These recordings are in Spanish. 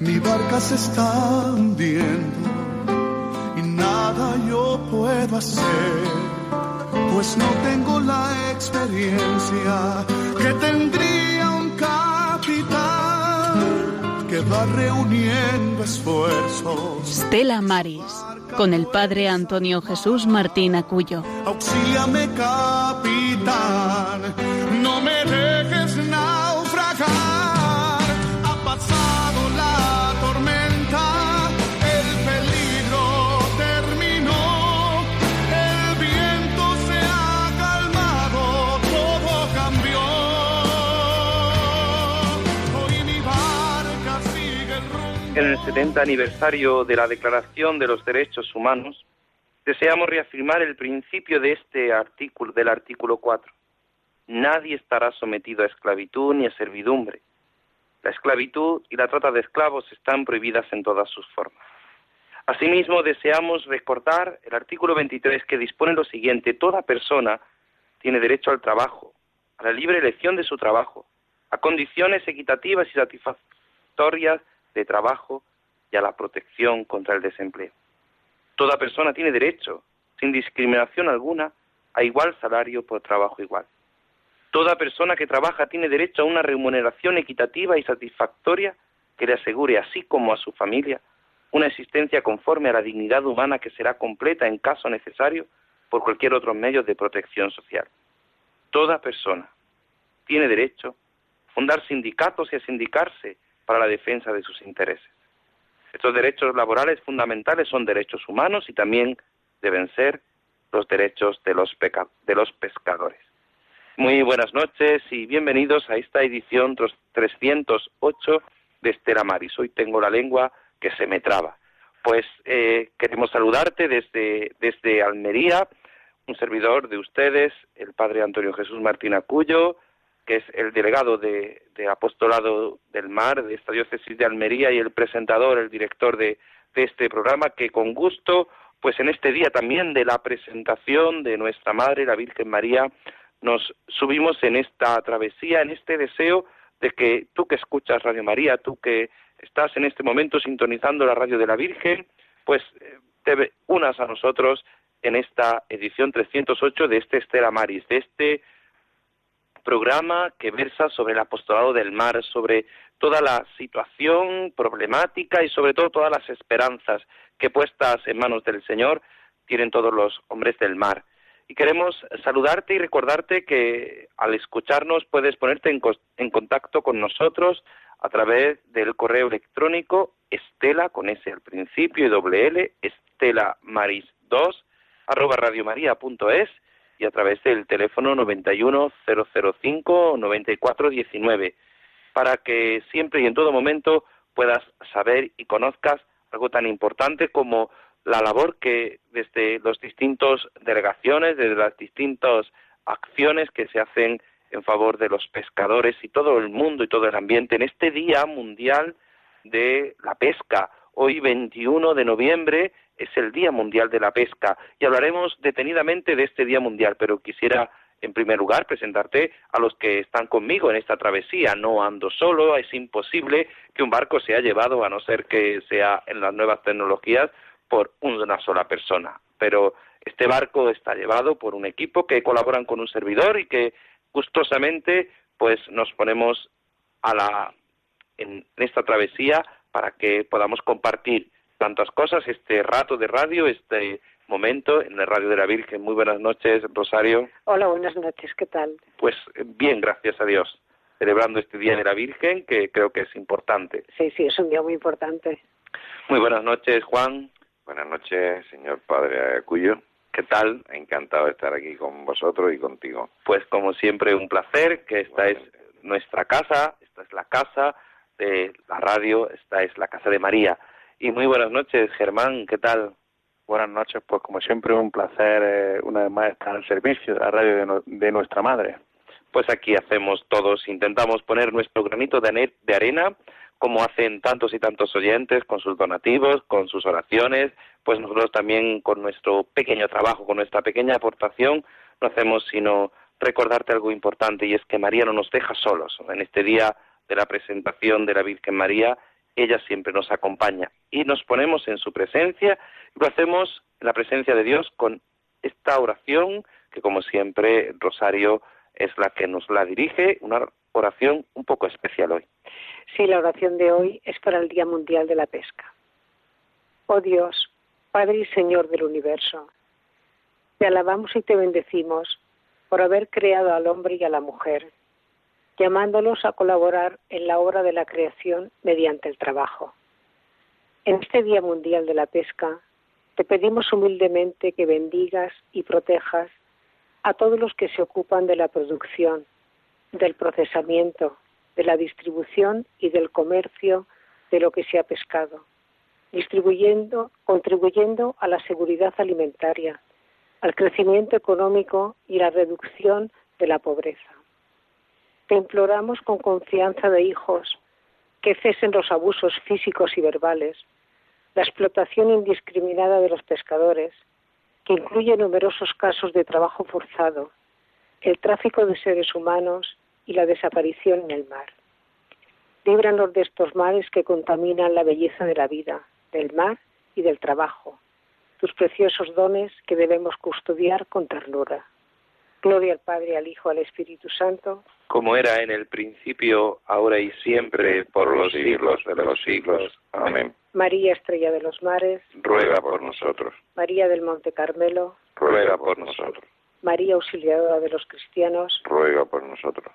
Mi barca se está hundiendo y nada yo puedo hacer, pues no tengo la experiencia que tendría un capitán que va reuniendo esfuerzos. Stella Maris, con el padre Antonio Jesús Martín Acuyo. Auxíame, capitán, En el 70 aniversario de la Declaración de los Derechos Humanos, deseamos reafirmar el principio de este artículo, del artículo 4. Nadie estará sometido a esclavitud ni a servidumbre. La esclavitud y la trata de esclavos están prohibidas en todas sus formas. Asimismo, deseamos recordar el artículo 23 que dispone lo siguiente: toda persona tiene derecho al trabajo, a la libre elección de su trabajo, a condiciones equitativas y satisfactorias de trabajo y a la protección contra el desempleo. Toda persona tiene derecho, sin discriminación alguna, a igual salario por trabajo igual. Toda persona que trabaja tiene derecho a una remuneración equitativa y satisfactoria que le asegure, así como a su familia, una existencia conforme a la dignidad humana que será completa en caso necesario por cualquier otro medio de protección social. Toda persona tiene derecho a fundar sindicatos y a sindicarse para la defensa de sus intereses. Estos derechos laborales fundamentales son derechos humanos y también deben ser los derechos de los, peca- de los pescadores. Muy buenas noches y bienvenidos a esta edición tros- 308 de Estela Maris. Hoy tengo la lengua que se me traba. Pues eh, queremos saludarte desde, desde Almería, un servidor de ustedes, el padre Antonio Jesús Martín Acuyo, que es el delegado de, Apostolado del Mar de esta diócesis de Almería y el presentador, el director de, de este programa, que con gusto, pues en este día también de la presentación de nuestra Madre, la Virgen María, nos subimos en esta travesía, en este deseo de que tú que escuchas Radio María, tú que estás en este momento sintonizando la radio de la Virgen, pues eh, te unas a nosotros en esta edición 308 de este Estela Maris, de este programa que versa sobre el apostolado del mar, sobre toda la situación problemática y sobre todo todas las esperanzas que puestas en manos del Señor tienen todos los hombres del mar. Y queremos saludarte y recordarte que al escucharnos puedes ponerte en, cos- en contacto con nosotros a través del correo electrónico estela con S al principio y doble L, estela maris 2 arroba radiomaria.es y a través del teléfono 91005-9419 para que siempre y en todo momento puedas saber y conozcas algo tan importante como la labor que desde las distintas delegaciones, desde las distintas acciones que se hacen en favor de los pescadores y todo el mundo y todo el ambiente en este Día Mundial de la Pesca. Hoy 21 de noviembre es el Día Mundial de la Pesca y hablaremos detenidamente de este Día Mundial, pero quisiera en primer lugar presentarte a los que están conmigo en esta travesía. No ando solo, es imposible que un barco sea llevado, a no ser que sea en las nuevas tecnologías, por una sola persona. Pero este barco está llevado por un equipo que colaboran con un servidor y que gustosamente pues nos ponemos a la en esta travesía para que podamos compartir tantas cosas, este rato de radio, este momento en la radio de la Virgen. Muy buenas noches, Rosario. Hola, buenas noches, ¿qué tal? Pues eh, bien, gracias a Dios, celebrando este Día de la Virgen, que creo que es importante. Sí, sí, es un día muy importante. Muy buenas noches, Juan. Buenas noches, señor padre Cuyo. ¿Qué tal? Encantado de estar aquí con vosotros y contigo. Pues como siempre un placer, que esta es nuestra casa, esta es la casa de la radio, esta es la casa de María. Y muy buenas noches, Germán, ¿qué tal? Buenas noches, pues como siempre un placer eh, una vez más estar al servicio de la radio de, no- de nuestra madre. Pues aquí hacemos todos, intentamos poner nuestro granito de, de arena, como hacen tantos y tantos oyentes, con sus donativos, con sus oraciones, pues nosotros también con nuestro pequeño trabajo, con nuestra pequeña aportación, no hacemos sino recordarte algo importante y es que María no nos deja solos. En este día de la presentación de la Virgen María, ella siempre nos acompaña y nos ponemos en su presencia y lo hacemos en la presencia de Dios con esta oración que como siempre Rosario es la que nos la dirige, una oración un poco especial hoy. Sí, la oración de hoy es para el Día Mundial de la Pesca. Oh Dios, Padre y Señor del universo, te alabamos y te bendecimos por haber creado al hombre y a la mujer, llamándolos a colaborar en la obra de la creación mediante el trabajo. En este Día Mundial de la Pesca, te pedimos humildemente que bendigas y protejas a todos los que se ocupan de la producción, del procesamiento, de la distribución y del comercio de lo que se ha pescado, distribuyendo, contribuyendo a la seguridad alimentaria, al crecimiento económico y la reducción de la pobreza. Te imploramos con confianza de hijos que cesen los abusos físicos y verbales, la explotación indiscriminada de los pescadores, que incluye numerosos casos de trabajo forzado, el tráfico de seres humanos y la desaparición en el mar. Líbranos de estos males que contaminan la belleza de la vida, del mar y del trabajo, tus preciosos dones que debemos custodiar con ternura. Gloria al Padre, al Hijo, al Espíritu Santo. Como era en el principio, ahora y siempre, por los siglos de los siglos. Amén. María, Estrella de los Mares, Ruega por nosotros. María del Monte Carmelo, Ruega por nosotros. María Auxiliadora de los Cristianos, Ruega por nosotros.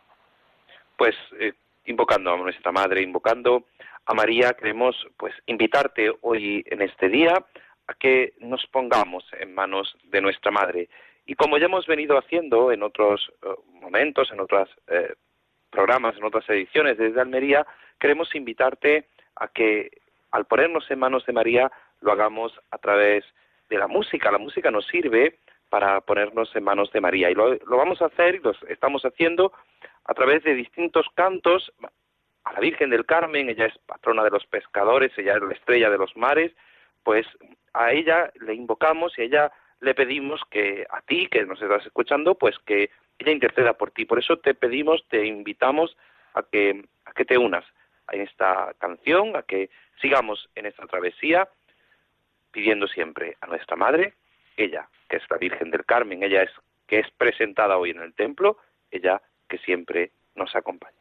Pues eh, invocando a nuestra Madre, invocando a María, queremos pues invitarte hoy en este día a que nos pongamos en manos de nuestra Madre. Y como ya hemos venido haciendo en otros eh, momentos, en otros eh, programas, en otras ediciones desde Almería, queremos invitarte a que al ponernos en manos de María lo hagamos a través de la música. La música nos sirve para ponernos en manos de María y lo, vamos a hacer y lo estamos haciendo a través de distintos cantos a la Virgen del Carmen, ella es patrona de los pescadores, ella es la estrella de los mares, pues a ella le invocamos y ella le pedimos que a ti, que nos estás escuchando, pues que ella interceda por ti. Por eso te pedimos, te invitamos a que, a que te unas en esta canción, a que sigamos en esta travesía, pidiendo siempre a nuestra Madre, ella, que es la Virgen del Carmen, ella es que es presentada hoy en el templo, ella que siempre nos acompaña.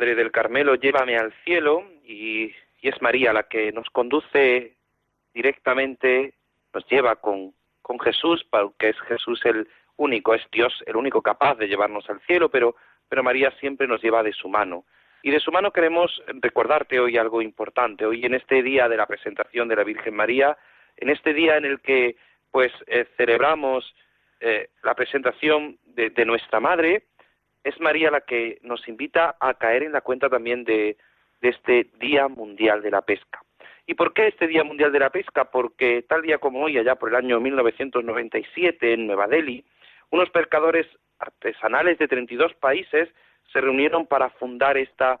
Madre del Carmelo, llévame al cielo y, es María la que nos conduce directamente, nos lleva con, con Jesús, porque es Jesús el único, es Dios el único capaz de llevarnos al cielo, pero, pero María siempre nos lleva de su mano. Y de su mano queremos recordarte hoy algo importante. Hoy en este día de la presentación de la Virgen María, en este día en el que pues eh, celebramos eh, la presentación de, nuestra Madre, es María la que nos invita a caer en la cuenta también de, este Día Mundial de la Pesca. ¿Y por qué este Día Mundial de la Pesca? Porque tal día como hoy, allá por el año 1997, en Nueva Delhi, unos pescadores artesanales de 32 países se reunieron para fundar esta,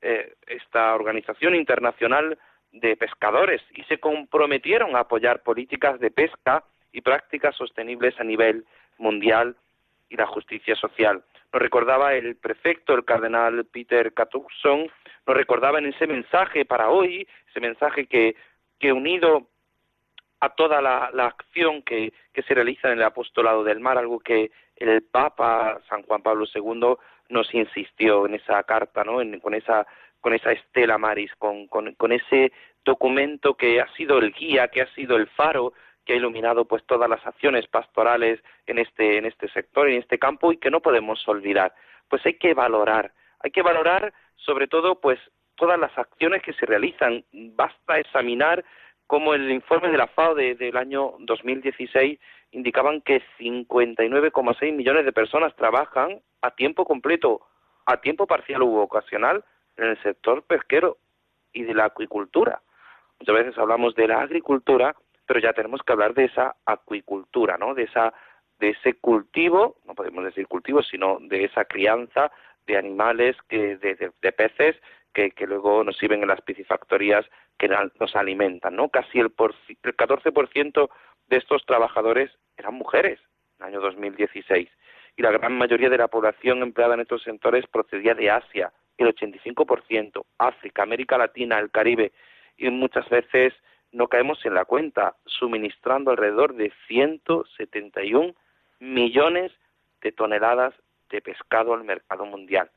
eh, esta organización internacional de pescadores y se comprometieron a apoyar políticas de pesca y prácticas sostenibles a nivel mundial y la justicia social. Nos recordaba el prefecto, el cardenal Peter Cattuckson, nos recordaba en ese mensaje para hoy, ese mensaje que, que unido a toda la, la acción que, que, se realiza en el apostolado del mar, algo que el Papa San Juan Pablo II nos insistió en esa carta, ¿no? En, con esa con esa estela maris, con, con ese documento que ha sido el guía, que ha sido el faro que ha iluminado pues todas las acciones pastorales en este en este sector, en este campo y que no podemos olvidar. Pues hay que valorar, hay que valorar sobre todo pues todas las acciones que se realizan. Basta examinar cómo el informe de la FAO de, del año 2016 indicaban que 59,6 millones de personas trabajan a tiempo completo, a tiempo parcial u ocasional en el sector pesquero y de la acuicultura. Muchas veces hablamos de la agricultura, pero ya tenemos que hablar de esa acuicultura, ¿no? De esa de ese cultivo, no podemos decir cultivo, sino de esa crianza de animales que de, de, de peces que, que, luego nos sirven en las piscifactorías que nos alimentan, ¿no? Casi el, por, el 14% de estos trabajadores eran mujeres en el año 2016 y la gran mayoría de la población empleada en estos sectores procedía de Asia, el 85%, África, América Latina, el Caribe, y muchas veces no caemos en la cuenta, suministrando alrededor de 171 millones de toneladas de pescado al mercado mundial,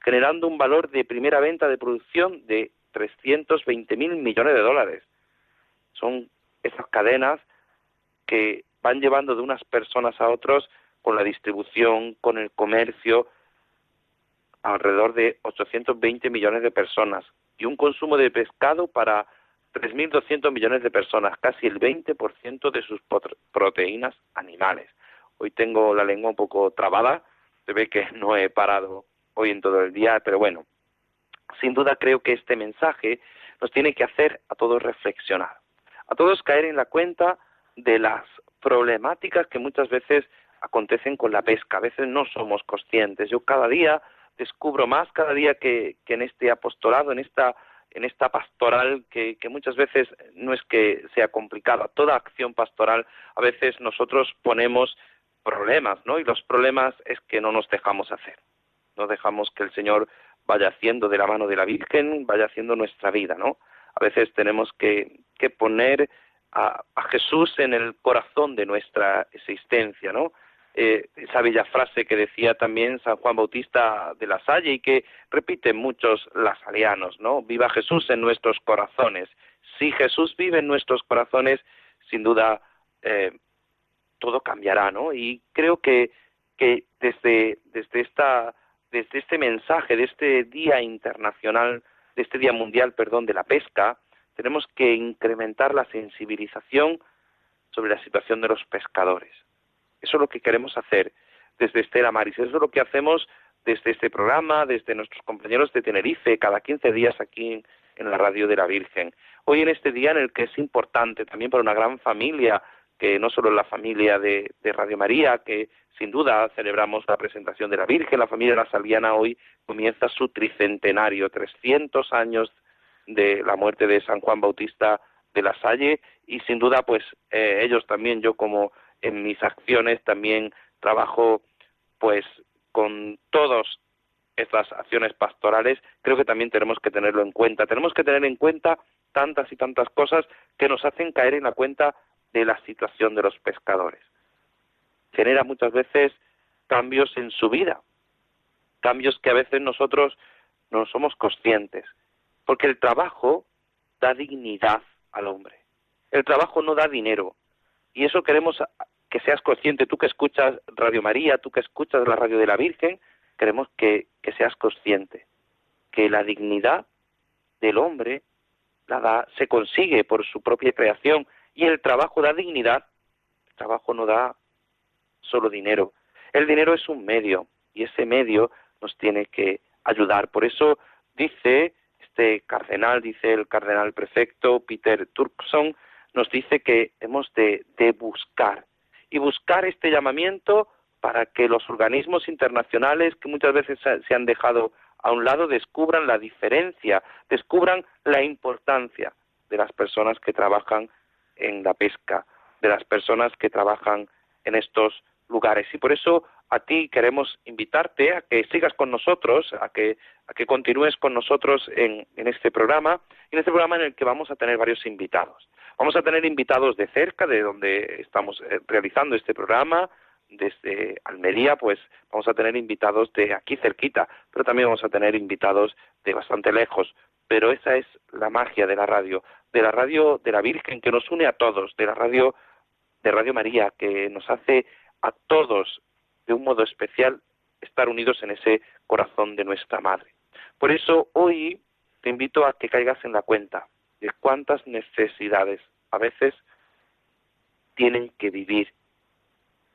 generando un valor de primera venta de producción de 320 mil millones de dólares. Son esas cadenas que van llevando de unas personas a otros con la distribución, con el comercio, alrededor de 820 millones de personas y un consumo de pescado para 3.200 millones de personas, casi el 20% de sus proteínas animales. Hoy tengo la lengua un poco trabada, se ve que no he parado hoy en todo el día, pero bueno, sin duda creo que este mensaje nos tiene que hacer a todos reflexionar, a todos caer en la cuenta de las problemáticas que muchas veces acontecen con la pesca. A veces no somos conscientes. Yo cada día descubro más, cada día que, que en este apostolado, en esta en esta pastoral que, muchas veces no es que sea complicada, toda acción pastoral a veces nosotros ponemos problemas, ¿no? Y los problemas es que no nos dejamos hacer, no dejamos que el Señor vaya haciendo de la mano de la Virgen, vaya haciendo nuestra vida, ¿no? A veces tenemos que, que poner a, Jesús en el corazón de nuestra existencia, ¿no? Eh, esa bella frase que decía también San Juan Bautista de la Salle y que repiten muchos lasalianos, ¿no? Viva Jesús en nuestros corazones. Si Jesús vive en nuestros corazones, sin duda eh, todo cambiará, ¿no? Y creo que, que desde, desde esta desde este mensaje, de este Día Internacional, de este Día Mundial, perdón, de la pesca, tenemos que incrementar la sensibilización sobre la situación de los pescadores. Eso es lo que queremos hacer desde Estela Maris, eso es lo que hacemos desde este programa, desde nuestros compañeros de Tenerife, cada 15 días aquí en la Radio de la Virgen. Hoy en este día en el que es importante también para una gran familia, que no solo la familia de, Radio María, que sin duda celebramos la presentación de la Virgen, la familia de la Saliana hoy comienza su tricentenario, 300 años de la muerte de San Juan Bautista de la Salle y sin duda pues eh, ellos también, yo como en mis acciones también trabajo pues con todas estas acciones pastorales, creo que también tenemos que tenerlo en cuenta. Tenemos que tener en cuenta tantas y tantas cosas que nos hacen caer en la cuenta de la situación de los pescadores genera muchas veces cambios en su vida, cambios que a veces nosotros no somos conscientes, porque el trabajo da dignidad al hombre. El trabajo no da dinero. Y eso queremos que seas consciente, tú que escuchas Radio María, tú que escuchas la radio de la Virgen, queremos que, seas consciente, que la dignidad del hombre la da, se consigue por su propia creación y el trabajo da dignidad. El trabajo no da solo dinero. El dinero es un medio y ese medio nos tiene que ayudar. Por eso dice este cardenal, dice el cardenal prefecto Peter Turkson, nos dice que hemos de buscar y buscar este llamamiento para que los organismos internacionales que muchas veces se han dejado a un lado descubran la diferencia, descubran la importancia de las personas que trabajan en la pesca, de las personas que trabajan en estos lugares. Y por eso a ti queremos invitarte a que sigas con nosotros, a que, a que continúes con nosotros en, en este programa, en este programa en el que vamos a tener varios invitados. Vamos a tener invitados de cerca, de donde estamos eh, realizando este programa, desde Almería, pues vamos a tener invitados de aquí cerquita, pero también vamos a tener invitados de bastante lejos. Pero esa es la magia de la radio, de la radio de la Virgen que nos une a todos, de la radio de Radio María que nos hace a todos de un modo especial estar unidos en ese corazón de nuestra Madre. Por eso hoy te invito a que caigas en la cuenta de cuántas necesidades a veces tienen que vivir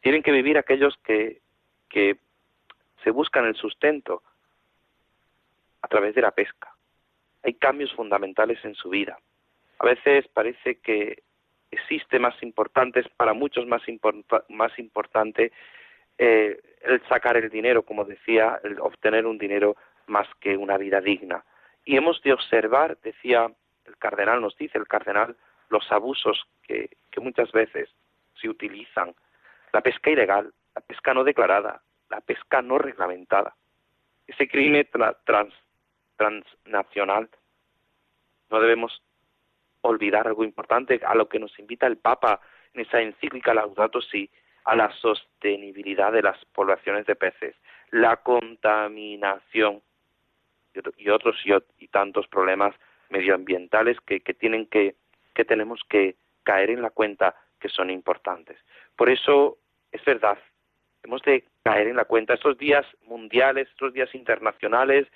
tienen que vivir aquellos que, que se buscan el sustento a través de la pesca. Hay cambios fundamentales en su vida. A veces parece que existe más importante, para muchos más, más importante eh, el sacar el dinero, como decía, el obtener un dinero más que una vida digna. Y hemos de observar, decía el cardenal, nos dice el cardenal, los abusos que, muchas veces se utilizan la pesca ilegal, la pesca no declarada, la pesca no reglamentada, ese crimen transnacional. No debemos olvidar algo importante a lo que nos invita el Papa en esa encíclica Laudato Si, a la sostenibilidad de las poblaciones de peces, la contaminación y otros y, tantos problemas medioambientales que, que tienen que que tenemos que caer en la cuenta que son importantes. Por eso es verdad, hemos de caer en la cuenta. Estos días mundiales, estos días internacionales,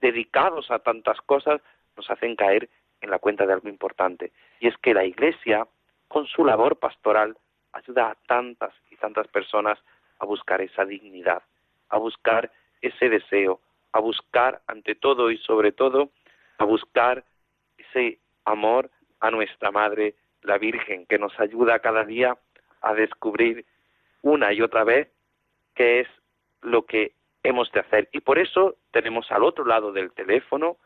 dedicados a tantas cosas, nos hacen caer en la cuenta de algo importante. Y es que la Iglesia, con su labor pastoral, ayuda a tantas y tantas personas a buscar esa dignidad, a buscar ese deseo, a buscar ante todo y sobre todo, a buscar ese amor a nuestra Madre, la Virgen, que nos ayuda cada día a descubrir una y otra vez qué es lo que hemos de hacer. Y por eso tenemos al otro lado del teléfono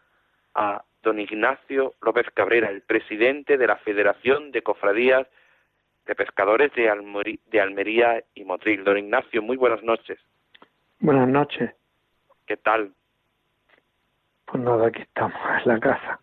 a don Ignacio López Cabrera, el presidente de la Federación de Cofradías de Pescadores de, Almería y Motril. Don Ignacio, muy buenas noches. Buenas noches. ¿Qué tal? Pues nada, aquí estamos, en la casa.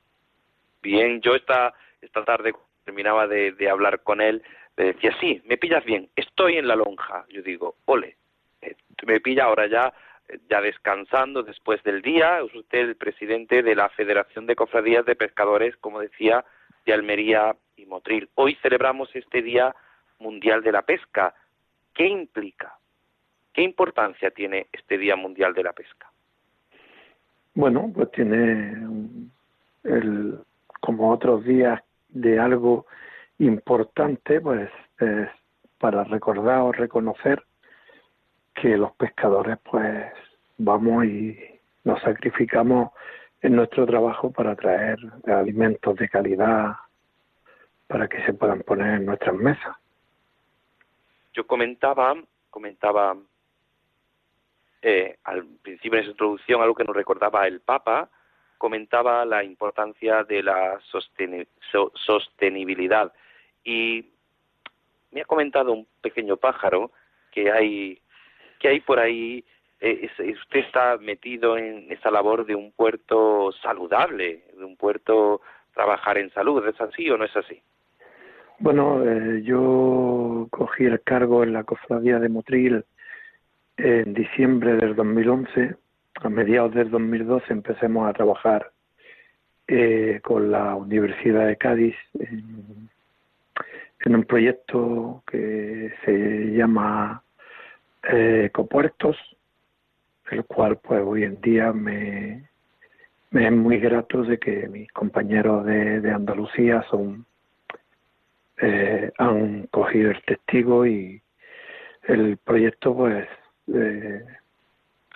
Bien, yo esta, esta tarde terminaba de hablar con él le decía, sí, me pillas bien, estoy en la lonja. Yo digo, ole, eh, me pilla ahora ya, eh, ya descansando después del día. Es usted el presidente de la Federación de Cofradías de Pescadores, como decía, de Almería y Motril. Hoy celebramos este Día Mundial de la Pesca. ¿Qué implica? ¿Qué importancia tiene este Día Mundial de la Pesca? Bueno, pues tiene el, como otros días de algo importante pues es para recordar o reconocer que los pescadores pues vamos y nos sacrificamos en nuestro trabajo para traer alimentos de calidad para que se puedan poner en nuestras mesas. Yo comentaba, comentaba eh, al principio de su introducción algo que nos recordaba el Papa, comentaba la importancia de la sostenibilidad y me ha comentado un pequeño pájaro que hay que hay por ahí eh, usted está metido en esa labor de un puerto saludable de un puerto trabajar en salud es así o no es así bueno eh, yo cogí el cargo en la cofradía de Motril en diciembre del 2011 a mediados del 2012 empecemos a trabajar eh, con la Universidad de Cádiz en, un proyecto que se llama eh, Ecopuertos, el cual pues hoy en día me, me es muy grato de que mis compañeros de, Andalucía son eh, han cogido el testigo y el proyecto pues eh,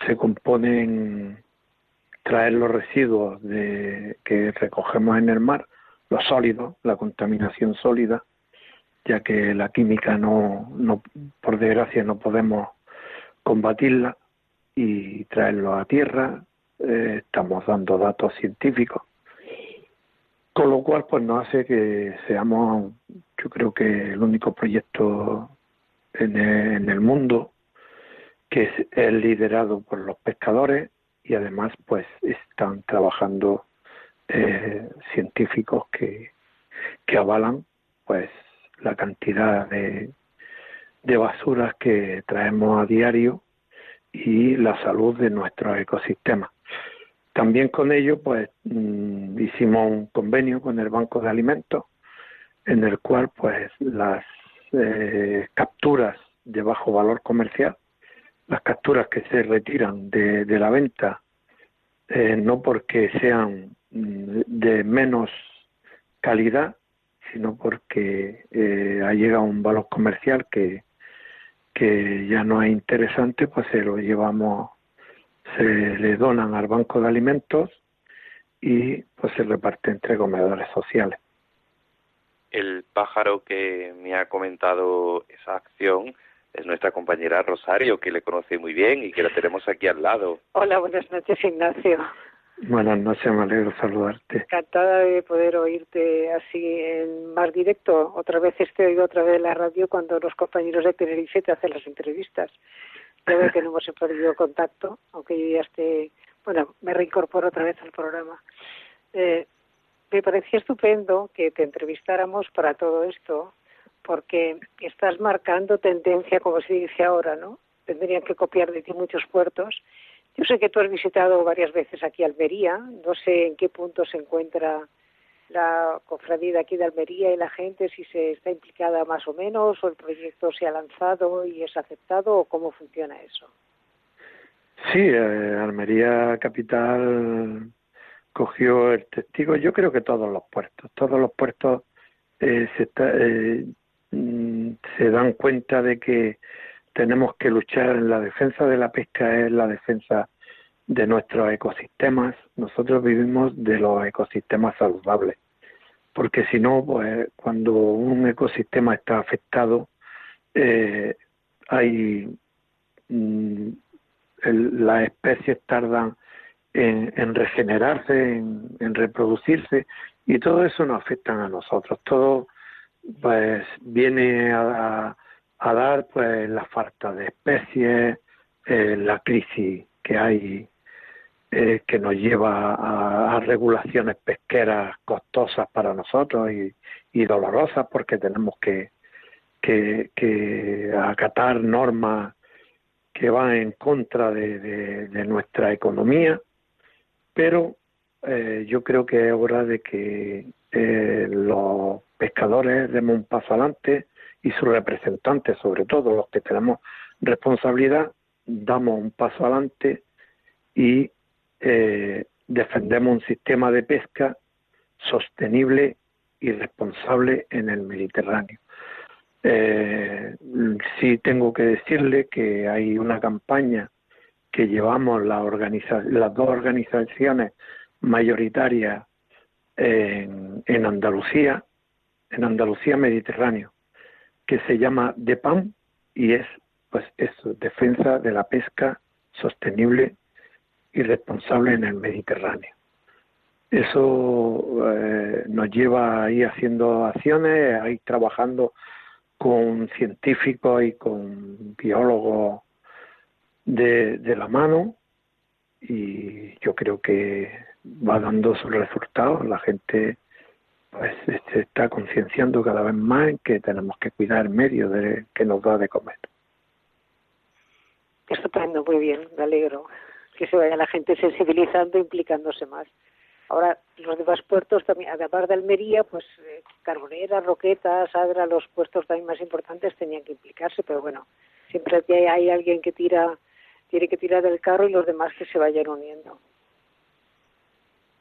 se compone en traer los residuos de, que recogemos en el mar, los sólidos, la contaminación sólida, ya que la química no, no por desgracia no podemos combatirla y traerlo a tierra. Eh, estamos dando datos científicos, con lo cual pues nos hace que seamos, yo creo que el único proyecto en el, mundo que es, liderado por los pescadores y además pues están trabajando eh, científicos que, que avalan pues la cantidad de, de basuras que traemos a diario y la salud de nuestros ecosistemas. También con ello, pues mm, hicimos un convenio con el Banco de Alimentos, en el cual, pues, las eh, capturas de bajo valor comercial, las capturas que se retiran de, la venta, eh, no porque sean mm, de menos calidad, sino porque eh, ha llegado un valor comercial que, que ya no es interesante, pues se lo llevamos, se le donan al banco de alimentos y pues se reparte entre comedores sociales. El pájaro que me ha comentado esa acción es nuestra compañera Rosario, que le conoce muy bien y que la tenemos aquí al lado. Hola, buenas noches, Ignacio. Buenas noches, me alegro saludarte. Encantada de poder oírte así en más directo. Otra vez te oigo otra vez en la radio cuando los compañeros de Tenerife te hacen las entrevistas. Creo que no hemos perdido contacto, aunque yo ya esté, bueno, me reincorporo otra vez al programa. Eh, me parecía estupendo que te entrevistáramos para todo esto, porque estás marcando tendencia, como se dice ahora, ¿no? Tendrían que copiar de ti muchos puertos yo sé que tú has visitado varias veces aquí Almería, no sé en qué punto se encuentra la cofradía aquí de Almería y la gente, si se está implicada más o menos, o el proyecto se ha lanzado y es aceptado, o cómo funciona eso. Sí, eh, Almería Capital cogió el testigo, yo creo que todos los puertos, todos los puertos eh, se, eh, mm, se dan cuenta de que tenemos que luchar en la defensa de la pesca, es la defensa de nuestros ecosistemas. Nosotros vivimos de los ecosistemas saludables, porque si no, pues cuando un ecosistema está afectado, eh, mm, las especies tardan en, regenerarse, en, reproducirse, y todo eso nos afecta a nosotros. Todo pues viene a dar pues la falta de especies, eh, la crisis que hay eh, que nos lleva a, regulaciones pesqueras costosas para nosotros y, dolorosas porque tenemos que, que, acatar normas que van en contra de, nuestra economía, pero eh, yo creo que es hora de que los pescadores demos un paso adelante, y sus representantes, sobre todo los que tenemos responsabilidad, damos un paso adelante y eh, defendemos un sistema de pesca sostenible y responsable en el Mediterráneo. Eh, sí tengo que decirle que hay una campaña que llevamos la las dos organizaciones mayoritarias en Andalucía, en Andalucía Mediterráneo, que se llama DEPAM y es pues eso, defensa de la pesca sostenible y responsable en el Mediterráneo. Eso eh, nos lleva a ir haciendo acciones, a ir trabajando con científicos y con biólogos de la mano y yo creo que va dando sus resultados. La gente pues se está concienciando cada vez más en que tenemos que cuidar el medio de, que nos da de comer. Estupendo, muy bien, me alegro. que se vaya la gente sensibilizando, implicándose más. Ahora, los demás puertos también, además de Almería, pues eh, Carbonera, Roqueta, Sadra, los puestos también más importantes tenían que implicarse, pero bueno, siempre hay, hay alguien que tira, tiene que tirar del carro y los demás que se vayan uniendo.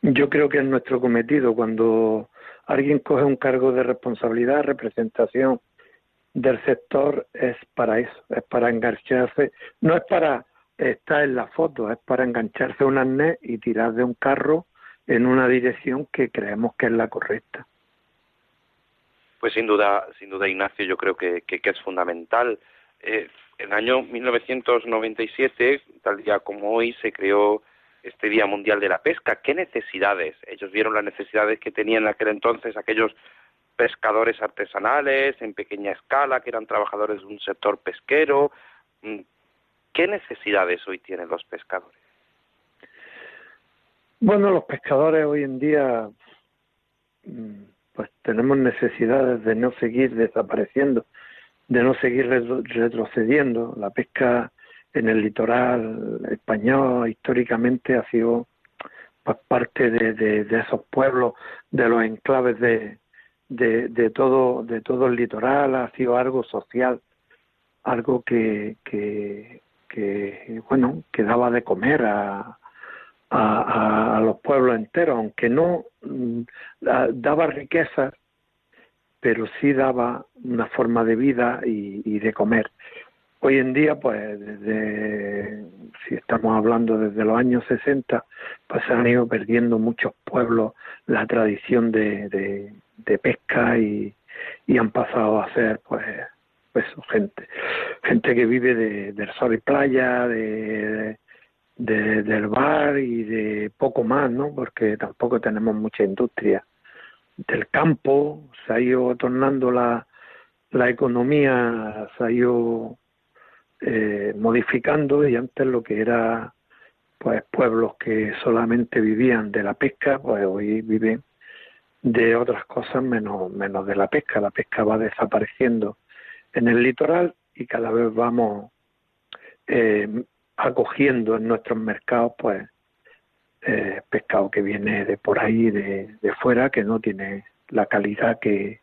Yo creo que es nuestro cometido cuando alguien coge un cargo de responsabilidad, representación del sector, es para eso, es para engancharse, no es para estar en la foto, es para engancharse un arnés y tirar de un carro en una dirección que creemos que es la correcta. Pues sin duda, sin duda Ignacio, yo creo que, que, es fundamental. Eh, en el año 1997, tal día como hoy, se creó este Día Mundial de la Pesca. ¿Qué necesidades? Ellos vieron las necesidades que tenían en aquel entonces aquellos pescadores artesanales en pequeña escala, que eran trabajadores de un sector pesquero. Mm, ¿Qué necesidades hoy tienen los pescadores? Bueno, los pescadores hoy en día mm, pues tenemos necesidades de no seguir desapareciendo, de no seguir retrocediendo. La pesca en el litoral español históricamente ha sido pues, parte de, esos pueblos, de los enclaves de, de, todo de todo el litoral, ha sido algo social, algo que, que, bueno que daba de comer a, a, los pueblos enteros, aunque no mm, daba riqueza, pero sí daba una forma de vida y, de comer. Hoy en día, pues, desde, si estamos hablando desde los años 60, pues se han ido perdiendo muchos pueblos la tradición de, de, pesca y, y, han pasado a ser, pues, pues gente, gente que vive de, del sol y playa, de, de, del bar y de poco más, ¿no? Porque tampoco tenemos mucha industria. Del campo se ha ido tornando la, la economía, se ha ido eh, modificando y antes lo que era pues pueblos que solamente vivían de la pesca, pues hoy viven de otras cosas menos, menos de la pesca. La pesca va desapareciendo en el litoral y cada vez vamos eh, acogiendo en nuestros mercados pues eh, pescado que viene de por ahí de, fuera que no tiene la calidad que,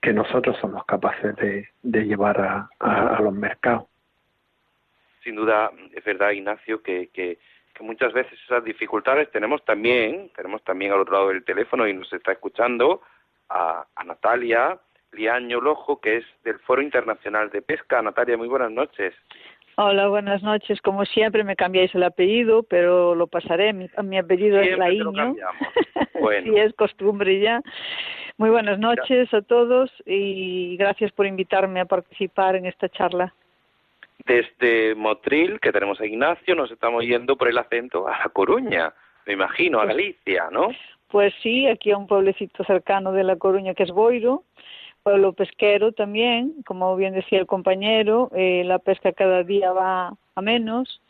que nosotros somos capaces de, de llevar a, a, los mercados sin duda es verdad Ignacio que, que, que, muchas veces esas dificultades tenemos también tenemos también al otro lado del teléfono y nos está escuchando a, a Natalia Liaño Lojo que es del Foro Internacional de Pesca Natalia muy buenas noches Hola, buenas noches. Como siempre me cambiáis el apellido, pero lo pasaré. Mi, mi apellido es Laíño. Bueno. sí, es costumbre ya. Muy buenas noches a todos y gracias por invitarme a participar en esta charla. Desde Motril, que tenemos a Ignacio, nos estamos yendo por el acento a La Coruña, me imagino, a pues Galicia, ¿no? Pues sí, aquí a un pueblecito cercano de La Coruña que es Boiro pueblo pesquero también, como bien decía el compañero, eh, la pesca cada día va a menos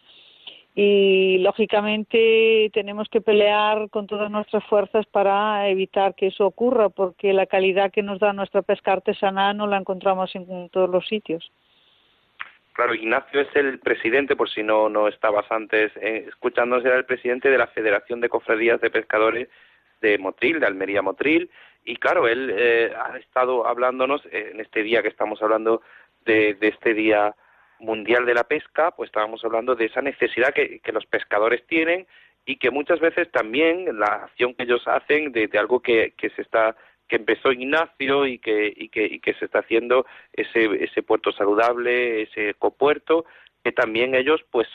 y lógicamente tenemos que pelear con todas nuestras fuerzas para evitar que eso ocurra, porque la calidad que nos da nuestra pesca artesanal no la encontramos en todos los sitios. Claro, Ignacio es el presidente, por si no, no estabas antes eh, escuchándonos, era el presidente de la Federación de Cofradías de Pescadores de Motril, de Almería Motril, y claro, él eh, ha estado hablándonos eh, en este día que estamos hablando de, este día mundial de la pesca, pues estábamos hablando de esa necesidad que, los pescadores tienen y que muchas veces también la acción que ellos hacen de, algo que se está que empezó Ignacio y que, y que, y que se está haciendo ese, ese puerto saludable, ese copuerto, que también ellos pues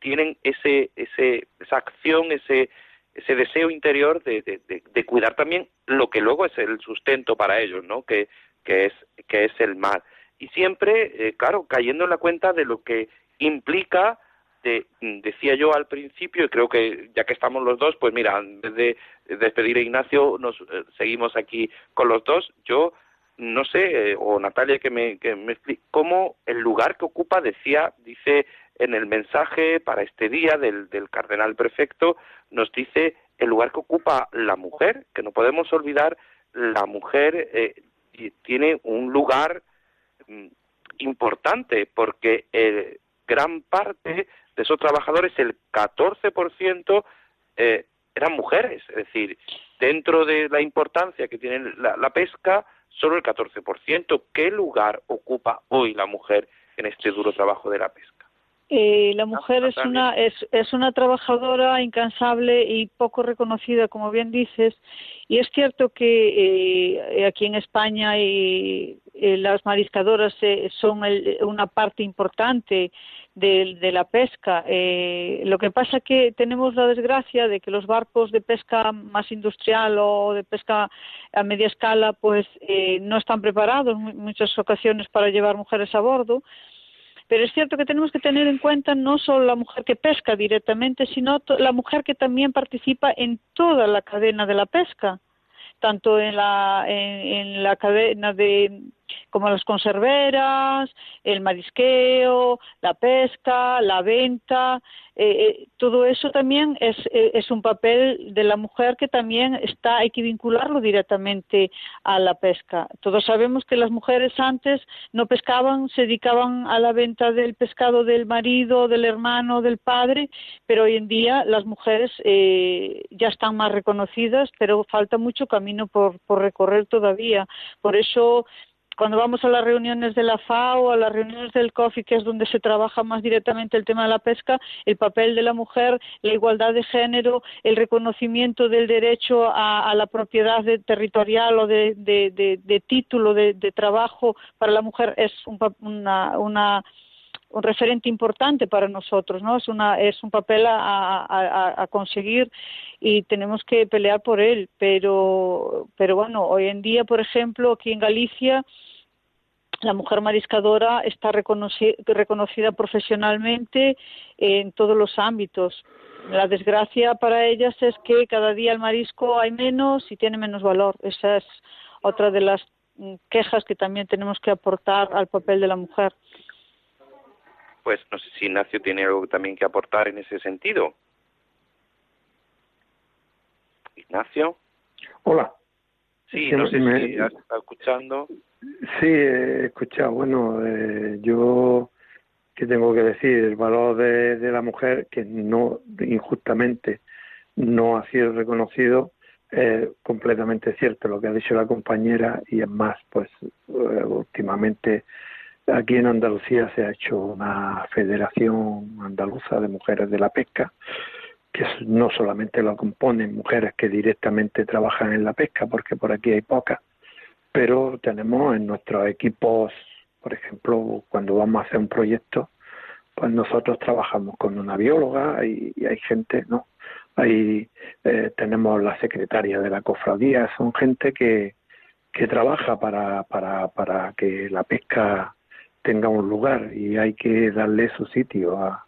tienen ese, ese, esa acción, ese, ese deseo interior de, de, cuidar también lo que luego es el sustento para ellos, ¿no? Que, que, es, que es el mar. Y siempre, eh, claro, cayendo en la cuenta de lo que implica, de, decía yo al principio, y creo que ya que estamos los dos, pues mira, antes de despedir a Ignacio, nos eh, seguimos aquí con los dos. Yo no sé, eh, o Natalia que me, que me explique, cómo el lugar que ocupa, decía, dice en el mensaje para este día del, del cardenal prefecto, nos dice el lugar que ocupa la mujer, que no podemos olvidar, la mujer eh, tiene un lugar mm, importante porque gran parte de esos trabajadores el 14% eh, eran mujeres, es decir, dentro de la importancia que tiene la, pesca, solo el 14%. ¿Qué lugar ocupa hoy la mujer en este duro trabajo de la pesca? Eh, la mujer es una es, es una trabajadora incansable y poco reconocida, como bien dices, y es cierto que eh, aquí en España eh, las mariscadoras son una parte importante de, la pesca. lo que pasa que tenemos la desgracia de que los barcos de pesca más industrial o de pesca a media escala, pues no están preparados en muchas ocasiones para llevar mujeres a bordo pero es cierto que tenemos que tener en cuenta no solo la mujer que pesca directamente, sino la mujer que también participa en toda la cadena de la pesca, tanto en la, en la cadena de como las conserveras, el marisqueo, la pesca, la venta, eh, eh, todo eso también es, eh, es, un papel de la mujer que también está, hay que vincularlo directamente a la pesca. Todos sabemos que las mujeres antes no pescaban, se dedicaban a la venta del pescado del marido, del hermano, del padre, pero hoy en día las mujeres ya están más reconocidas, pero falta mucho camino por recorrer todavía. Por eso cuando vamos a las reuniones de la FAO, a las reuniones del COFI, que es donde se trabaja más directamente el tema de la pesca, el papel de la mujer, la igualdad de género, el reconocimiento del derecho a, la propiedad territorial o de, título de, trabajo para la mujer es un, un referente importante para nosotros, ¿no? Es, una, es un papel a, a, conseguir y tenemos que pelear por él. Pero, pero bueno, hoy en día, por ejemplo, aquí en Galicia, la mujer mariscadora está reconocida profesionalmente en todos los ámbitos. La desgracia para ellas es que cada día el marisco hay menos y tiene menos valor. Esa es otra de las mm, quejas que también tenemos que aportar al papel de la mujer. Pues no sé si Ignacio tiene algo también que aportar en ese sentido. Ignacio. Hola. Sí, no sé si has estado escuchando. Sí, he escuchado. Bueno, eh, yo que tengo que decir el valor de, la mujer que no injustamente no ha sido reconocido es completamente cierto lo que ha dicho la compañera y es más pues eh, últimamente aquí en Andalucía se ha hecho una federación andaluza de mujeres de la pesca que no solamente lo componen mujeres que directamente trabajan en la pesca porque por aquí hay pocas pero tenemos en nuestros equipos, por ejemplo, cuando vamos a hacer un proyecto, pues nosotros trabajamos con una bióloga y, hay gente, ¿no? Ahí eh, tenemos la secretaria de la cofradía, son gente que, que trabaja para, para, para que la pesca tenga un lugar y hay que darle su sitio a,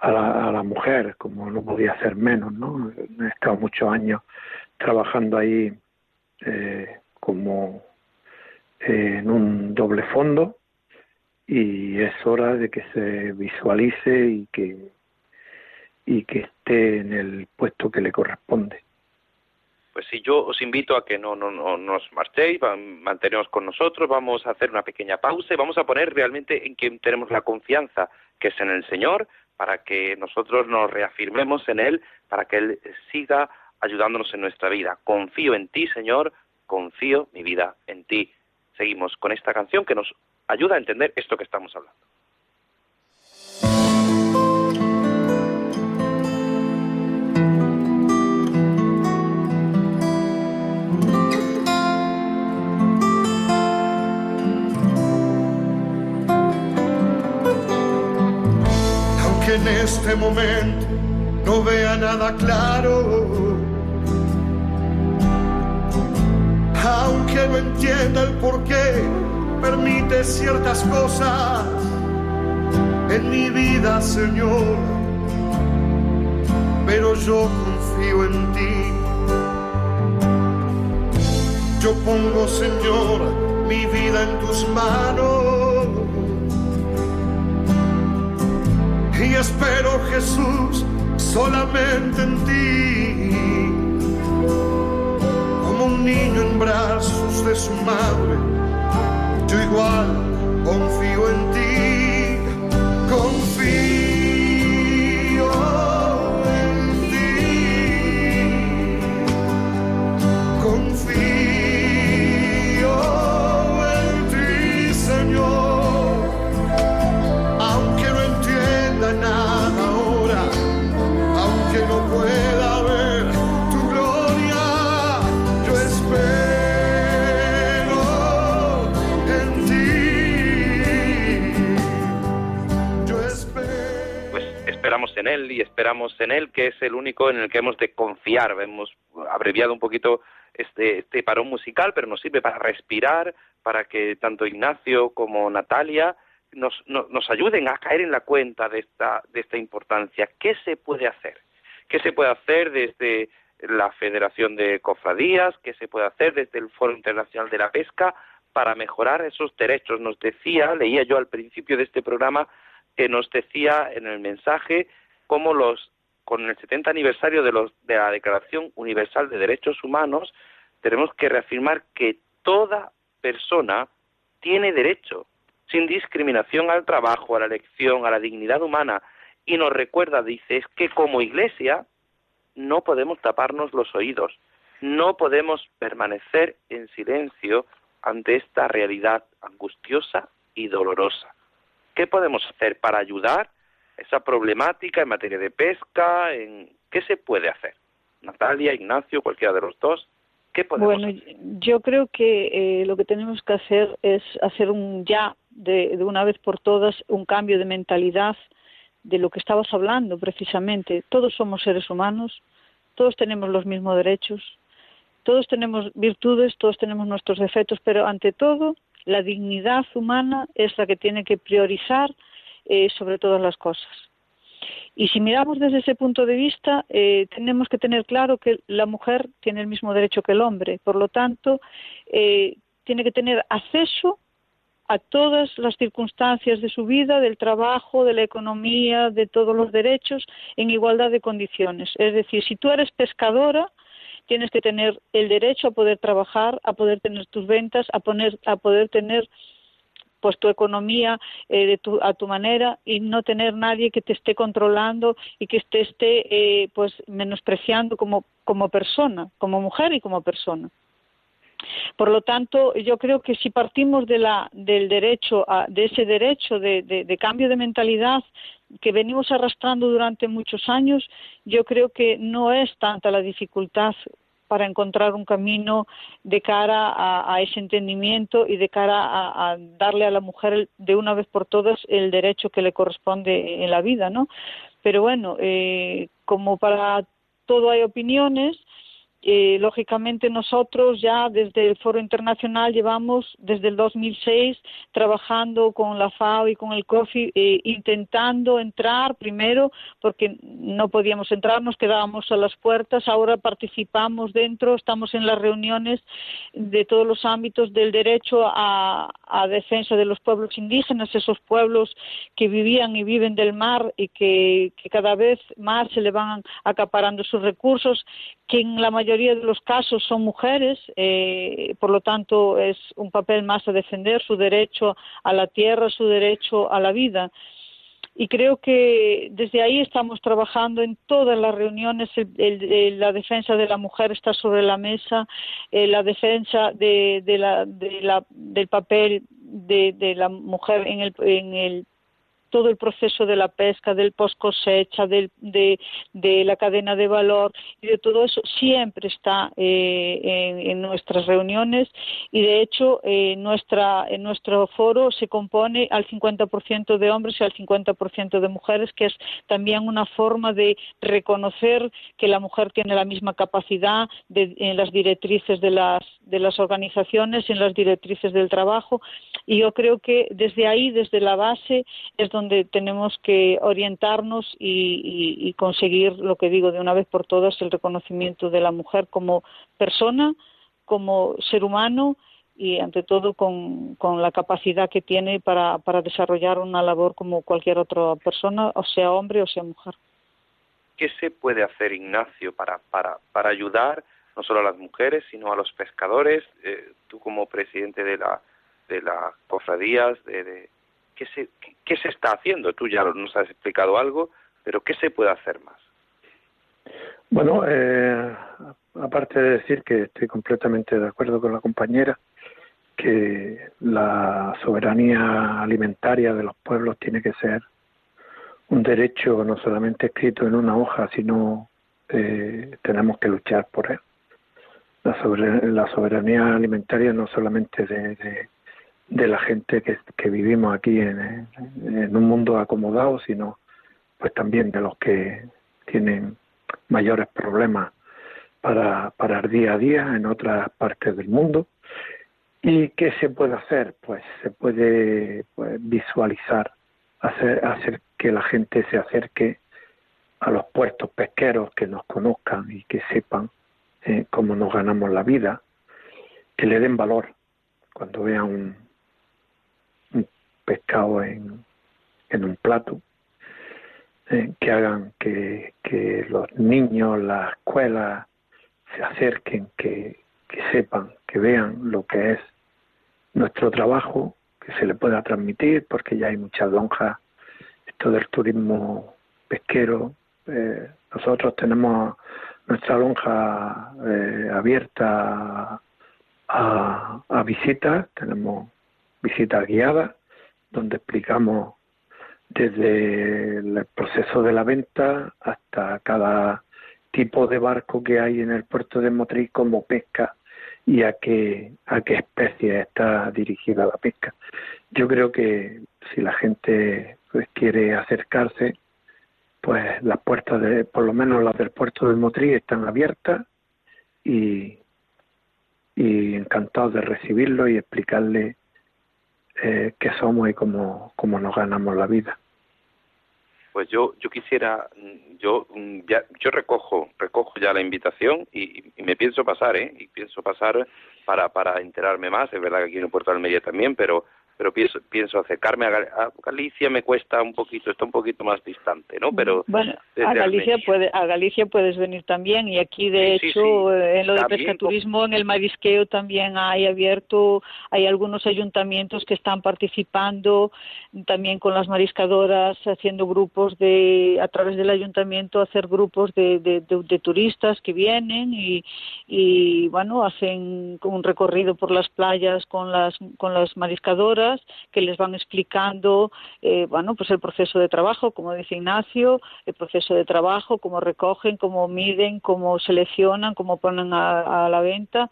a, la, mujer, como no podía ser menos, ¿no? He estado muchos años trabajando ahí eh, como eh, en un doble fondo y es hora de que se visualice y que y que esté en el puesto que le corresponde. Pues sí, yo os invito a que no, no, no nos marchéis, mantenemos con nosotros, vamos a hacer una pequeña pausa y vamos a poner realmente en quien tenemos la confianza, que es en el Señor, para que nosotros nos reafirmemos en Él, para que Él siga ayudándonos en nuestra vida. Confío en ti, Señor, confío mi vida en ti. Seguimos con esta canción que nos ayuda a entender esto que estamos hablando. Aunque en este momento no vea nada claro aunque no entienda el por qué permite ciertas cosas en mi vida, Señor. Pero yo confío en ti. Yo pongo, Señor, mi vida en tus manos. Y espero, Jesús, solamente en ti niño en brazos de su madre. Yo igual confío en ti, confío en Él y esperamos en Él, que es el único en el que hemos de confiar. Hemos abreviado un poquito este, este parón musical, pero nos sirve para respirar, para que tanto Ignacio como Natalia nos, nos ayuden a caer en la cuenta de esta, de esta importancia. ¿Qué se puede hacer? ¿Qué se puede hacer desde la Federación de Cofradías? ¿Qué se puede hacer desde el Foro Internacional de la Pesca para mejorar esos derechos? Nos decía, leía yo al principio de este programa, que nos decía en el mensaje cómo los con el 70 aniversario de, los, de la Declaración Universal de Derechos Humanos tenemos que reafirmar que toda persona tiene derecho sin discriminación al trabajo, a la elección, a la dignidad humana. Y nos recuerda, dice, es que como iglesia no podemos taparnos los oídos, no podemos permanecer en silencio ante esta realidad angustiosa y dolorosa. ¿Qué podemos hacer para ayudar esa problemática en materia de pesca? En... ¿Qué se puede hacer? Natalia, Ignacio, cualquiera de los dos. ¿Qué podemos bueno, yo creo que eh, lo que tenemos que hacer es hacer un ya de, una vez por todas un cambio de mentalidad de lo que estabas hablando precisamente. Todos somos seres humanos, todos tenemos los mismos derechos, todos tenemos virtudes, todos tenemos nuestros defectos, pero ante todo la dignidad humana es la que tiene que priorizar eh, sobre todas las cosas. Y si miramos desde ese punto de vista, eh, tenemos que tener claro que la mujer tiene el mismo derecho que el hombre. Por lo tanto, eh, tiene que tener acceso a todas las circunstancias de su vida, del trabajo, de la economía, de todos los derechos, en igualdad de condiciones. Es decir, si tú eres pescadora, tienes que tener el derecho a poder trabajar, a poder tener tus ventas, a, a poder tener pues tu economía eh, a tu manera y no tener nadie que te esté controlando y que te esté eh, pues menospreciando como, como persona, como mujer y como persona. Por lo tanto, yo creo que si partimos de la, del derecho, de ese derecho de, cambio de mentalidad que venimos arrastrando durante muchos años, yo creo que no es tanta la dificultad para encontrar un camino de cara a, ese entendimiento y de cara a, darle a la mujer de una vez por todas el derecho que le corresponde en la vida, ¿no? Pero bueno, eh, como para todo hay opiniones, eh, lógicamente nosotros ya desde el Foro Internacional llevamos desde el 2006 trabajando con la FAO y con el COFI eh, intentando entrar primero porque no podíamos entrar, nos quedábamos a las puertas, ahora participamos dentro, estamos en las reuniones de todos los ámbitos del derecho a, defensa de los pueblos indígenas, esos pueblos que vivían y viven del mar y que, que cada vez más se le van acaparando sus recursos, que en la mayoría de los casos son mujeres, eh, por lo tanto es un papel más a defender su derecho a la tierra, su derecho a la vida. Y creo que desde ahí estamos trabajando en todas las reuniones. la defensa de la mujer está sobre la mesa, eh, la defensa de, la, del papel de, la mujer en el, en el todo el proceso de la pesca, del post cosecha, de, la cadena de valor y de todo eso siempre está eh, en, nuestras reuniones. Y de hecho eh, nuestra, en nuestro foro se compone al 50% de hombres y al 50% de mujeres, que es también una forma de reconocer que la mujer tiene la misma capacidad en las directrices de las, de las organizaciones, en las directrices del trabajo. Y yo creo que desde ahí, desde la base, es donde donde tenemos que orientarnos y, conseguir lo que digo de una vez por todas el reconocimiento de la mujer como persona, como ser humano y ante todo con, la capacidad que tiene para, desarrollar una labor como cualquier otra persona, o sea hombre o sea mujer. ¿Qué se puede hacer, Ignacio, para, para, para ayudar no solo a las mujeres, sino a los pescadores? Eh, tú como presidente de la de las cofradías, de, ¿qué se, qué se está haciendo? Tú ya nos has explicado algo, pero ¿qué se puede hacer más? Bueno, eh, aparte de decir que estoy completamente de acuerdo con la compañera, que la soberanía alimentaria de los pueblos tiene que ser un derecho no solamente escrito en una hoja, sino eh, tenemos que luchar por él. La, soberanía alimentaria no solamente de la gente que, que vivimos aquí en, en, un mundo acomodado, sino pues también de los que tienen mayores problemas para, para el día a día en otras partes del mundo. ¿Y qué se puede hacer? Pues se puede pues, visualizar, hacer, hacer que la gente se acerque a los puertos pesqueros, que nos conozcan y que sepan eh, cómo nos ganamos la vida, que le den valor cuando vean un pescado en, en un plato, eh, que hagan que, que los niños, las escuelas se acerquen, que, que sepan, que vean lo que es nuestro trabajo, que se le pueda transmitir, porque ya hay muchas lonjas, esto del turismo pesquero. Eh, nosotros tenemos nuestra lonja eh, abierta a, a visitas, tenemos visitas guiadas, donde explicamos desde el proceso de la venta hasta cada tipo de barco que hay en el puerto de Motriz, cómo pesca y a qué, a qué especie está dirigida la pesca. Yo creo que si la gente pues, quiere acercarse, pues las puertas, de, por lo menos las del puerto de Motriz, están abiertas y, y encantados de recibirlo y explicarle eh, qué somos y cómo, cómo nos ganamos la vida. Pues yo yo quisiera yo ya yo recojo recojo ya la invitación y, y, me pienso pasar eh y pienso pasar para para enterarme más. Es verdad que aquí en el puerto de Almería también pero pero pienso, pienso acercarme a, Galicia me cuesta un poquito, está un poquito más distante, ¿no? Pero bueno, a Galicia puede, a Galicia puedes venir también y aquí de hecho en lo de pescaturismo, en el marisqueo también hay abierto, hay algunos ayuntamientos que están participando también con las mariscadoras haciendo grupos de a través del ayuntamiento hacer grupos de, de, de turistas que vienen y, y bueno hacen un recorrido por las playas con las con las mariscadoras que les van explicando eh, bueno, pues el proceso de trabajo, como dice Ignacio, el proceso de trabajo, cómo recogen, cómo miden, cómo seleccionan, cómo ponen a, la venta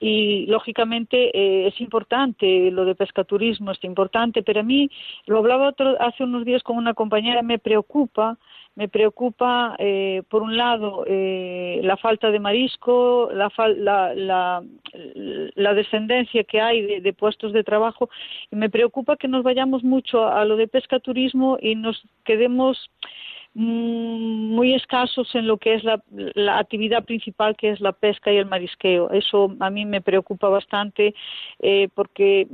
y lógicamente eh, es importante lo de pescaturismo es importante pero a mí lo hablaba hace unos días con una compañera me preocupa me preocupa, eh, por un lado, eh, la falta de marisco, la, la, la, descendencia que hay de, puestos de trabajo, y me preocupa que nos vayamos mucho a lo de pesca turismo y nos quedemos muy escasos en lo que es la, actividad principal que es la pesca y el marisqueo. Eso a mí me preocupa bastante eh, porque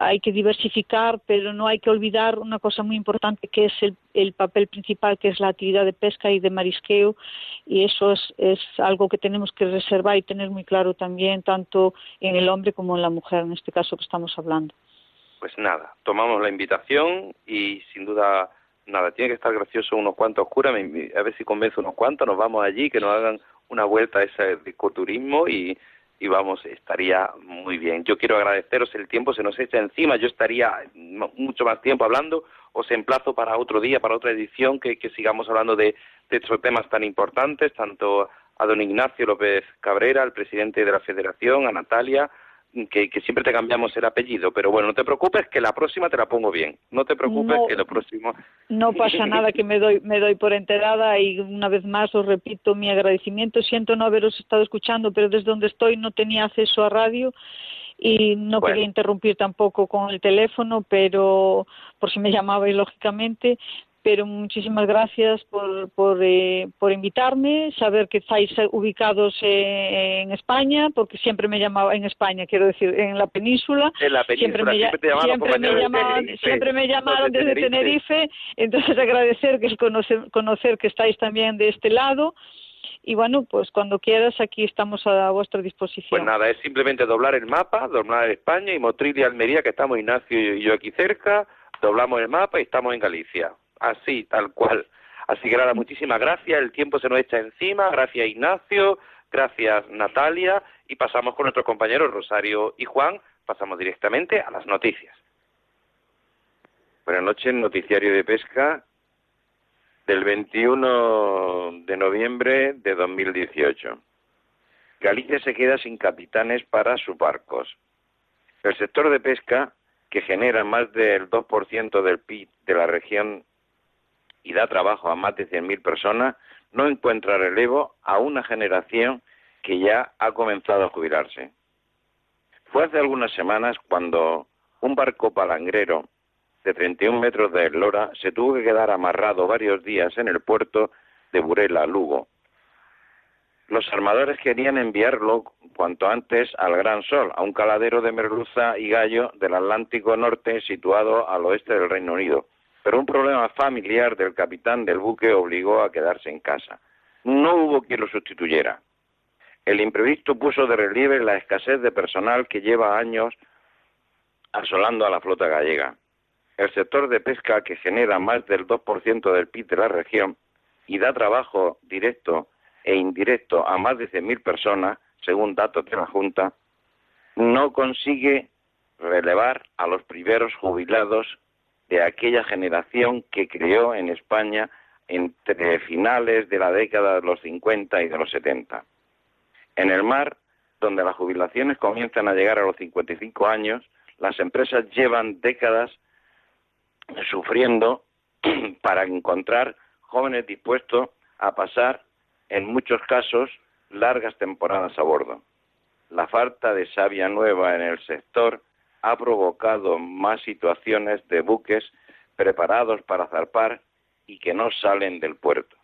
hay que diversificar, pero no hay que olvidar una cosa muy importante que es el, el, papel principal que es la actividad de pesca y de marisqueo y eso es, es algo que tenemos que reservar y tener muy claro también tanto en el hombre como en la mujer, en este caso que estamos hablando. Pues nada, tomamos la invitación y sin duda nada, tiene que estar gracioso unos cuantos curas, a ver si convence unos cuantos, nos vamos allí, que nos hagan una vuelta a ese ecoturismo y, y vamos, estaría muy bien. Yo quiero agradeceros el tiempo, se nos echa encima, yo estaría mucho más tiempo hablando, os emplazo para otro día, para otra edición, que, que sigamos hablando de, de estos temas tan importantes, tanto a don Ignacio López Cabrera, el presidente de la Federación, a Natalia, que, siempre te cambiamos el apellido, pero bueno, no te preocupes que la próxima te la pongo bien. No te preocupes que lo próximo. No pasa nada que me doy me doy por enterada y una vez más os repito mi agradecimiento. Siento no haberos estado escuchando, pero desde donde estoy no tenía acceso a radio y no quería interrumpir tampoco con el teléfono, pero por si me llamabais lógicamente, pero muchísimas gracias por, por, eh, por invitarme, saber que estáis ubicados eh, en España, porque siempre me llamaba en España, quiero decir, en la península. En la península, siempre me, siempre me llamaban, siempre me llamaron desde Tenerife. entonces agradecer que conocer, conocer que estáis también de este lado y bueno, pues cuando quieras aquí estamos a vuestra disposición. Pues nada, es simplemente doblar el mapa, doblar España y Motril y Almería, que estamos Ignacio y yo aquí cerca, doblamos el mapa y estamos en Galicia así, tal cual. Así que nada, muchísimas gracias, el tiempo se nos echa encima, gracias Ignacio, gracias Natalia, y pasamos con nuestros compañeros Rosario y Juan, pasamos directamente a las noticias. Buenas noches, noticiario de pesca del 21 de noviembre de 2018. Galicia se queda sin capitanes para sus barcos. El sector de pesca, que genera más del 2% del PIB de la región y da trabajo a más de 100.000 personas, no encuentra relevo a una generación que ya ha comenzado a jubilarse. Fue hace algunas semanas cuando un barco palangrero de 31 metros de eslora se tuvo que quedar amarrado varios días en el puerto de Burela, Lugo. Los armadores querían enviarlo cuanto antes al Gran Sol, a un caladero de merluza y gallo del Atlántico Norte situado al oeste del Reino Unido. Pero un problema familiar del capitán del buque obligó a quedarse en casa. No hubo quien lo sustituyera. El imprevisto puso de relieve la escasez de personal que lleva años asolando a la flota gallega. El sector de pesca, que genera más del 2% del PIB de la región y da trabajo directo e indirecto a más de 100.000 personas, según datos de la Junta, no consigue relevar a los primeros jubilados de aquella generación que creó en España entre finales de la década de los 50 y de los 70. En el mar, donde las jubilaciones comienzan a llegar a los 55 años, las empresas llevan décadas sufriendo para encontrar jóvenes dispuestos a pasar, en muchos casos, largas temporadas a bordo. La falta de savia nueva en el sector ha provocado más situaciones de buques preparados para zarpar y que no salen del puerto.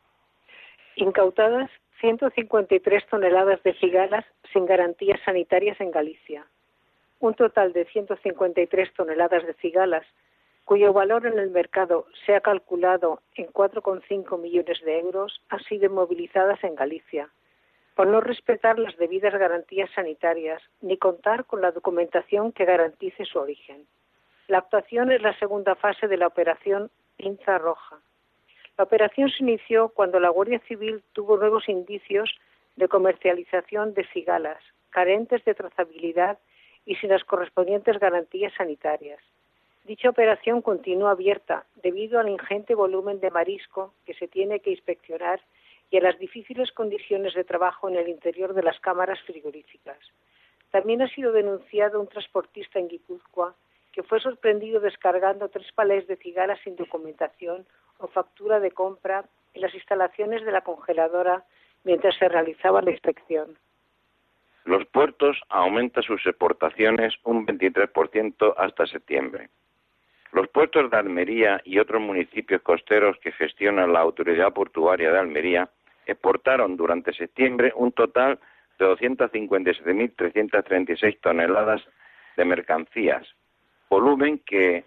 Incautadas 153 toneladas de cigalas sin garantías sanitarias en Galicia. Un total de 153 toneladas de cigalas, cuyo valor en el mercado se ha calculado en 4,5 millones de euros, han sido inmovilizadas en Galicia por no respetar las debidas garantías sanitarias ni contar con la documentación que garantice su origen. La actuación es la segunda fase de la operación Pinza Roja, la operación se inició cuando la Guardia Civil tuvo nuevos indicios de comercialización de cigalas, carentes de trazabilidad y sin las correspondientes garantías sanitarias. Dicha operación continúa abierta debido al ingente volumen de marisco que se tiene que inspeccionar y a las difíciles condiciones de trabajo en el interior de las cámaras frigoríficas. También ha sido denunciado un transportista en Guipúzcoa que fue sorprendido descargando tres palés de cigalas sin documentación o factura de compra en las instalaciones de la congeladora mientras se realizaba la inspección. Los puertos aumentan sus exportaciones un 23% hasta septiembre. Los puertos de Almería y otros municipios costeros que gestiona la Autoridad Portuaria de Almería exportaron durante septiembre un total de 257.336 toneladas de mercancías, volumen que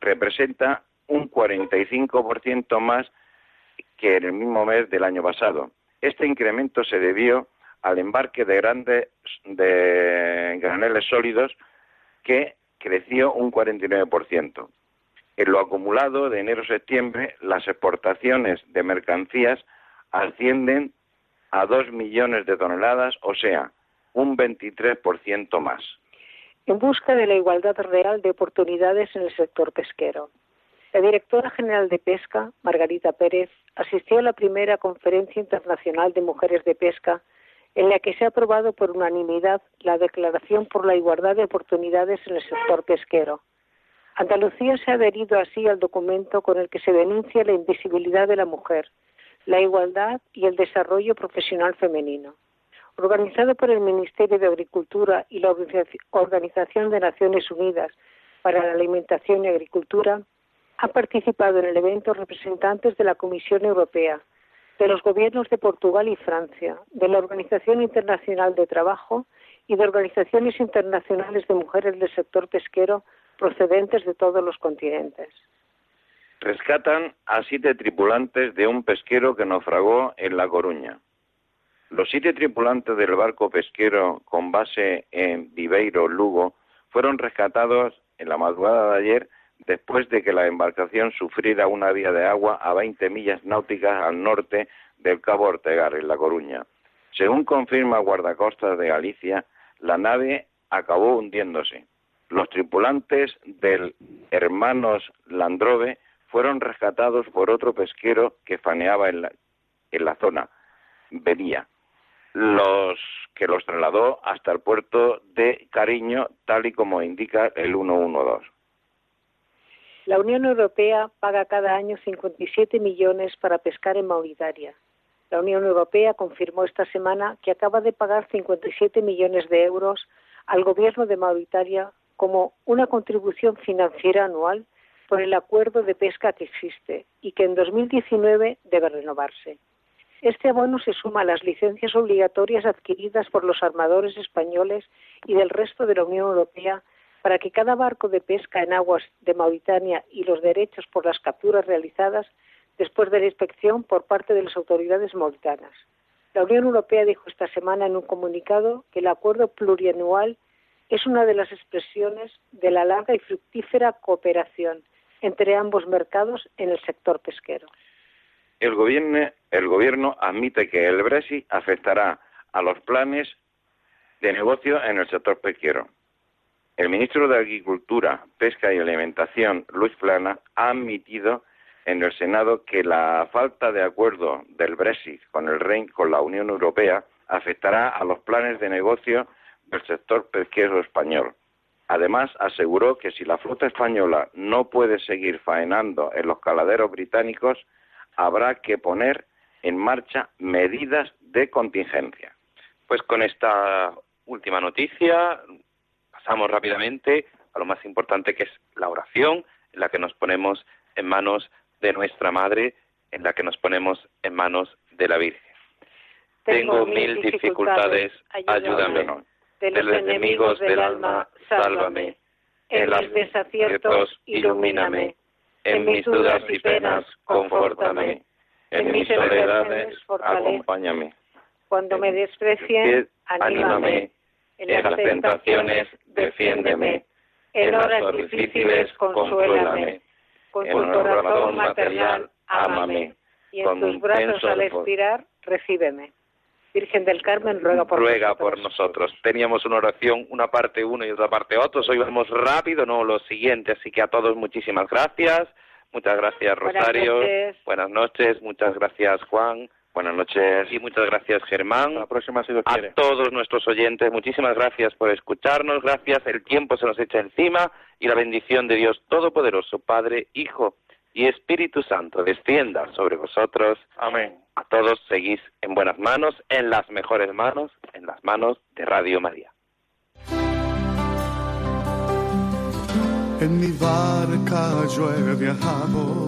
representa un 45% más que en el mismo mes del año pasado. Este incremento se debió al embarque de grandes de graneles sólidos que creció un 49%. En lo acumulado de enero a septiembre, las exportaciones de mercancías ascienden a 2 millones de toneladas, o sea, un 23% más. En busca de la igualdad real de oportunidades en el sector pesquero. La directora general de Pesca, Margarita Pérez, asistió a la primera Conferencia Internacional de Mujeres de Pesca, en la que se ha aprobado por unanimidad la Declaración por la Igualdad de Oportunidades en el sector pesquero. Andalucía se ha adherido así al documento con el que se denuncia la invisibilidad de la mujer, la igualdad y el desarrollo profesional femenino. Organizado por el Ministerio de Agricultura y la Organización de Naciones Unidas para la Alimentación y Agricultura, han participado en el evento representantes de la Comisión Europea, de los gobiernos de Portugal y Francia, de la Organización Internacional de Trabajo y de organizaciones internacionales de mujeres del sector pesquero procedentes de todos los continentes. Rescatan a siete tripulantes de un pesquero que naufragó en La Coruña. Los siete tripulantes del barco pesquero con base en Viveiro, Lugo, fueron rescatados en la madrugada de ayer después de que la embarcación sufriera una vía de agua a 20 millas náuticas al norte del Cabo Ortegar, en La Coruña. Según confirma Guardacostas de Galicia, la nave acabó hundiéndose. Los tripulantes del Hermanos Landrove fueron rescatados por otro pesquero que faneaba en la, en la zona, Venía, los que los trasladó hasta el puerto de Cariño, tal y como indica el 112. La Unión Europea paga cada año 57 millones para pescar en Mauritania. La Unión Europea confirmó esta semana que acaba de pagar 57 millones de euros al gobierno de Mauritania como una contribución financiera anual por el acuerdo de pesca que existe y que en 2019 debe renovarse. Este abono se suma a las licencias obligatorias adquiridas por los armadores españoles y del resto de la Unión Europea para que cada barco de pesca en aguas de Mauritania y los derechos por las capturas realizadas después de la inspección por parte de las autoridades mauritanas. La Unión Europea dijo esta semana en un comunicado que el acuerdo plurianual es una de las expresiones de la larga y fructífera cooperación entre ambos mercados en el sector pesquero. El gobierno, admite que el Brexit afectará a los planes de negocio en el sector pesquero. El ministro de Agricultura, Pesca y Alimentación, Luis Plana, ha admitido en el Senado que la falta de acuerdo del Brexit con el Reino, con la Unión Europea, afectará a los planes de negocio del sector pesquero español. Además, aseguró que si la flota española no puede seguir faenando en los caladeros británicos, habrá que poner en marcha medidas de contingencia. Pues con esta última noticia pasamos rápidamente a lo más importante que es la oración, en la que nos ponemos en manos de nuestra Madre, en la que nos ponemos en manos de la Virgen. Tengo, mil dificultades, ayúdame. De los, enemigos del alma, sálvame. En los desaciertos, ilumíname. En mis dudas y penas, confórtame. En mis soledades, acompáñame. Cuando me desprecien, anímame. En las tentaciones, defiéndeme. En horas difíciles, consuélame. Con tu corazón maternal, ámame. Y en tus brazos al expirar, recíbeme. Virgen del Carmen, ruega por ruega nosotros. por nosotros. Teníamos una oración, una parte uno y otra parte otro. Hoy vamos rápido, no lo siguiente. Así que a todos muchísimas gracias. Muchas gracias, Rosario. Buenas noches. Buenas noches. Muchas gracias, Juan. Buenas noches. Y muchas gracias, Germán. La próxima, si Dios A todos nuestros oyentes, muchísimas gracias por escucharnos. Gracias. El tiempo se nos echa encima y la bendición de Dios Todopoderoso, Padre, Hijo y Espíritu Santo, descienda sobre vosotros. Amén. A todos seguís en buenas manos, en las mejores manos, en las manos de Radio María. En mi barca yo he viajado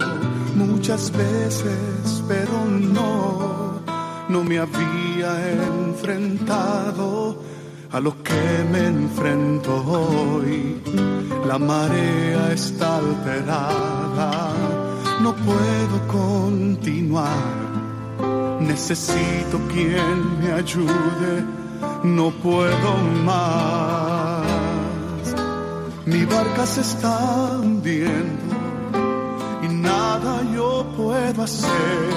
muchas veces, pero no, no me había enfrentado a lo que me enfrento hoy. La marea está alterada, no puedo continuar. Necesito quien me ayude, no puedo más. Mi barca se está hundiendo y nada yo puedo hacer,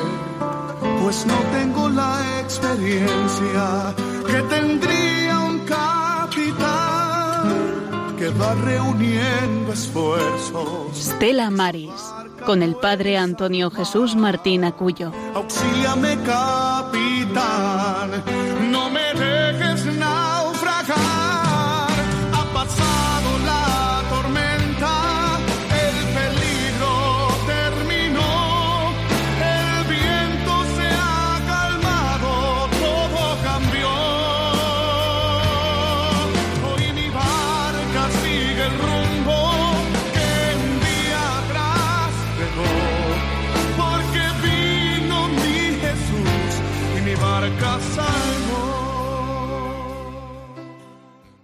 pues no tengo la experiencia que tendría un que va reuniendo esfuerzos. Stella Maris, con el padre Antonio Jesús Martín Acuyo. Auxíame, capitán